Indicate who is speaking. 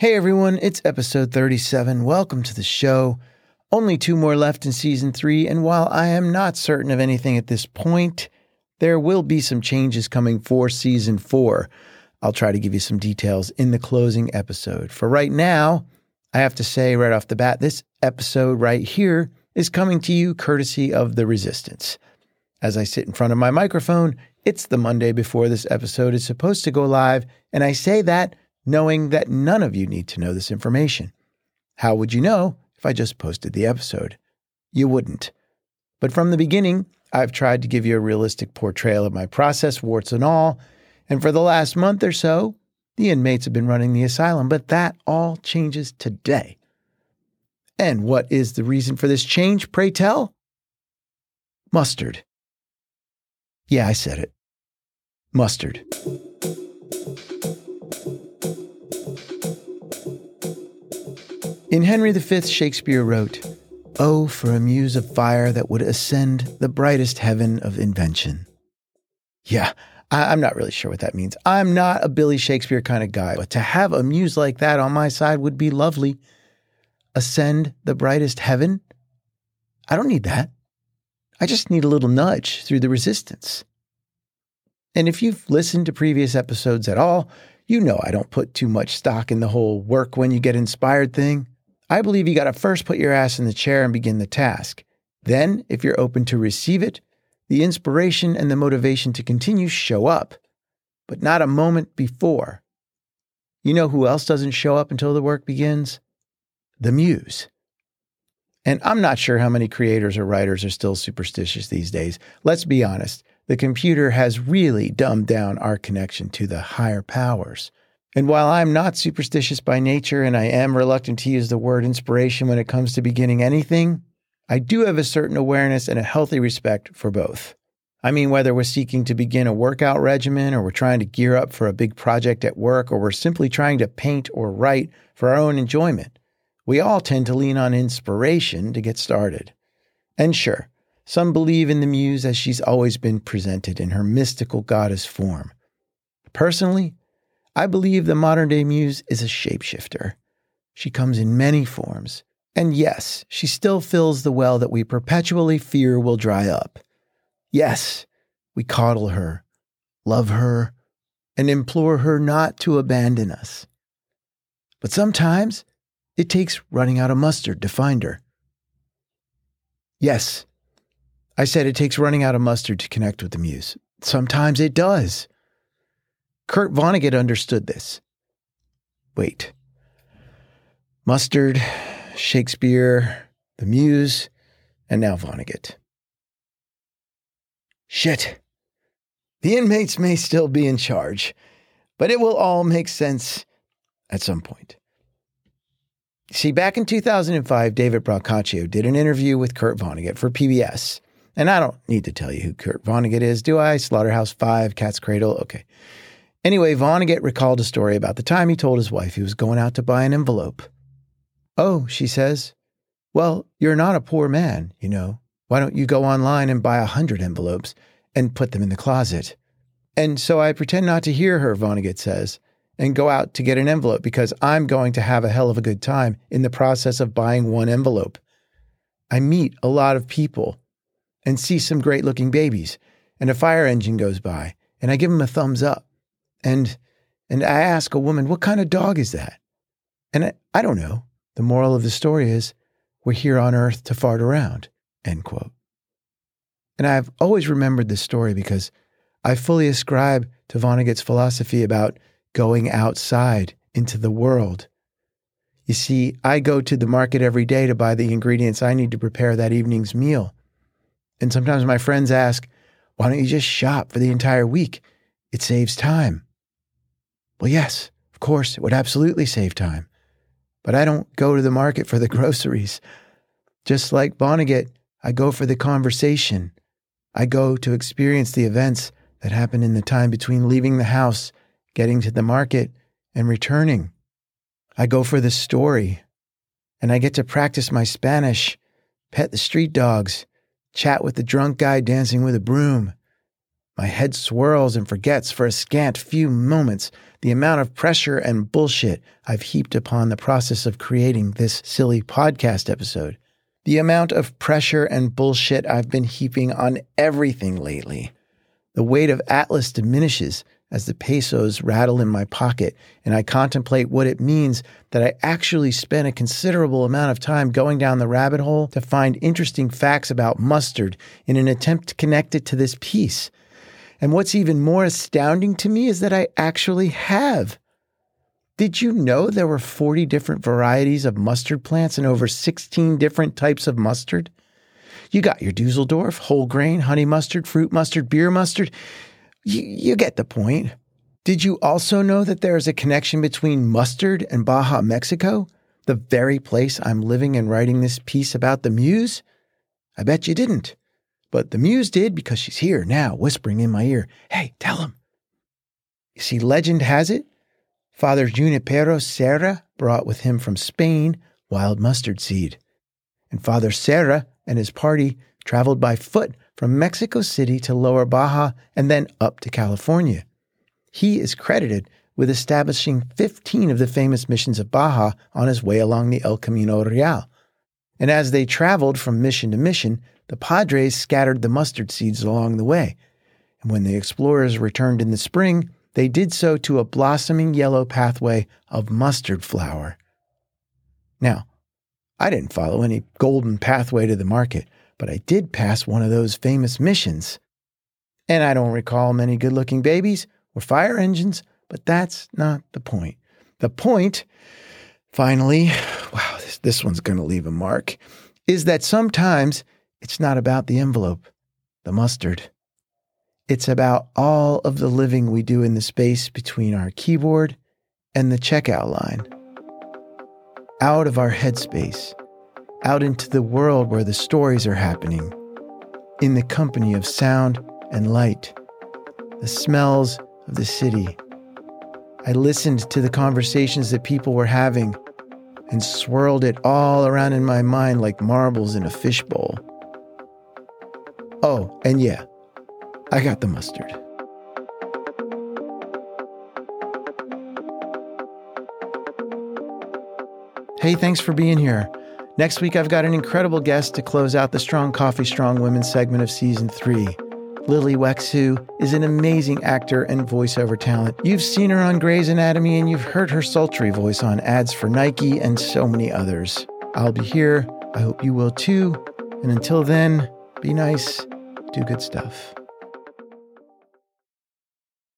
Speaker 1: Hey everyone, it's episode 37. Welcome to the show. Only two more left in season three, and while I am not certain of anything at this point, there will be some changes coming for season four. I'll try to give you some details in the closing episode. For right now, I have to say right off the bat, this episode right here is coming to you courtesy of The Resistance. As I sit in front of my microphone, it's the Monday before this episode is supposed to go live, and I say that knowing that none of you need to know this information. How would you know if I just posted the episode? You wouldn't. But from the beginning, I've tried to give you a realistic portrayal of my process, warts and all. And for the last month or so, the inmates have been running the asylum, but that all changes today. And what is the reason for this change, pray tell? Mustard. Yeah, I said it. Mustard. In Henry V, Shakespeare wrote, Oh, for a muse of fire that would ascend the brightest heaven of invention. Yeah, I- am not really sure what that means. I'm not a Billy Shakespeare kind of guy, but to have a muse like that on my side would be lovely. Ascend the brightest heaven? I don't need that. I just need a little nudge through the resistance. And if you've listened to previous episodes at all, you know I don't put too much stock in the whole work when you get inspired thing. I believe you got to first put your ass in the chair and begin the task. Then, if you're open to receive it, the inspiration and the motivation to continue show up, but not a moment before. You know who else doesn't show up until the work begins? The muse. And I'm not sure how many creators or writers are still superstitious these days. Let's be honest, the computer has really dumbed down our connection to the higher powers. And while I'm not superstitious by nature and I am reluctant to use the word inspiration when it comes to beginning anything, I do have a certain awareness and a healthy respect for both. I mean, whether we're seeking to begin a workout regimen or we're trying to gear up for a big project at work or we're simply trying to paint or write for our own enjoyment, we all tend to lean on inspiration to get started. And sure, some believe in the muse as she's always been presented in her mystical goddess form. Personally, I believe the modern day muse is a shapeshifter. She comes in many forms. And yes, she still fills the well that we perpetually fear will dry up. Yes, we coddle her, love her, and implore her not to abandon us. But sometimes it takes running out of mustard to find her. Yes, I said it takes running out of mustard to connect with the muse. Sometimes it does. Kurt Vonnegut understood this. Wait. Mustard, Shakespeare, the Muse, and now Vonnegut. Shit. The inmates may still be in charge, but it will all make sense at some point. See, back in 2005, David Brancaccio did an interview with Kurt Vonnegut for PBS. And I don't need to tell you who Kurt Vonnegut is, do I? Slaughterhouse 5, Cat's Cradle. Okay. Anyway, Vonnegut recalled a story about the time he told his wife he was going out to buy an envelope. Oh, she says, well, you're not a poor man, you know. Why don't you go online and buy a hundred envelopes and put them in the closet? And so I pretend not to hear her, Vonnegut says, and go out to get an envelope because I'm going to have a hell of a good time in the process of buying one envelope. I meet a lot of people and see some great looking babies, and a fire engine goes by, and I give them a thumbs up. And and I ask a woman, what kind of dog is that? And I, I don't know. The moral of the story is we're here on earth to fart around. End quote. And I've always remembered this story because I fully ascribe to Vonnegut's philosophy about going outside into the world. You see, I go to the market every day to buy the ingredients I need to prepare that evening's meal. And sometimes my friends ask, why don't you just shop for the entire week? It saves time. Well, yes, of course, it would absolutely save time. But I don't go to the market for the groceries. Just like Vonnegut, I go for the conversation. I go to experience the events that happen in the time between leaving the house, getting to the market, and returning. I go for the story. And I get to practice my Spanish, pet the street dogs, chat with the drunk guy dancing with a broom. My head swirls and forgets for a scant few moments the amount of pressure and bullshit I've heaped upon the process of creating this silly podcast episode. The amount of pressure and bullshit I've been heaping on everything lately. The weight of Atlas diminishes as the pesos rattle in my pocket and I contemplate what it means that I actually spent a considerable amount of time going down the rabbit hole to find interesting facts about mustard in an attempt to connect it to this piece. And what's even more astounding to me is that I actually have. Did you know there were 40 different varieties of mustard plants and over 16 different types of mustard? You got your Dusseldorf, whole grain, honey mustard, fruit mustard, beer mustard. You, you get the point. Did you also know that there is a connection between mustard and Baja, Mexico, the very place I'm living and writing this piece about the Muse? I bet you didn't. But the Muse did because she's here now, whispering in my ear, Hey, tell him. You see, legend has it Father Junipero Serra brought with him from Spain wild mustard seed. And Father Serra and his party traveled by foot from Mexico City to Lower Baja and then up to California. He is credited with establishing 15 of the famous missions of Baja on his way along the El Camino Real. And as they traveled from mission to mission, the Padres scattered the mustard seeds along the way. And when the explorers returned in the spring, they did so to a blossoming yellow pathway of mustard flower. Now, I didn't follow any golden pathway to the market but I did pass one of those famous missions. And I don't recall many good looking babies or fire engines, but that's not the point. The point, finally, wow, this, this one's going to leave a mark, is that sometimes it's not about the envelope, the mustard. It's about all of the living we do in the space between our keyboard and the checkout line. Out of our headspace out into the world where the stories are happening, in the company of sound and light, the smells of the city. I listened to the conversations that people were having and swirled it all around in my mind like marbles in a fishbowl. Oh, and yeah, I got the mustard. Hey, thanks for being here. Next week, I've got an incredible guest to close out the Strong Coffee, Strong Women segment of season three. Lily Wexu is an amazing actor and voiceover talent. You've seen her on Grey's Anatomy and you've heard her sultry voice on ads for Nike and so many others. I'll be here. I hope you will too. And until then, be nice, do good stuff.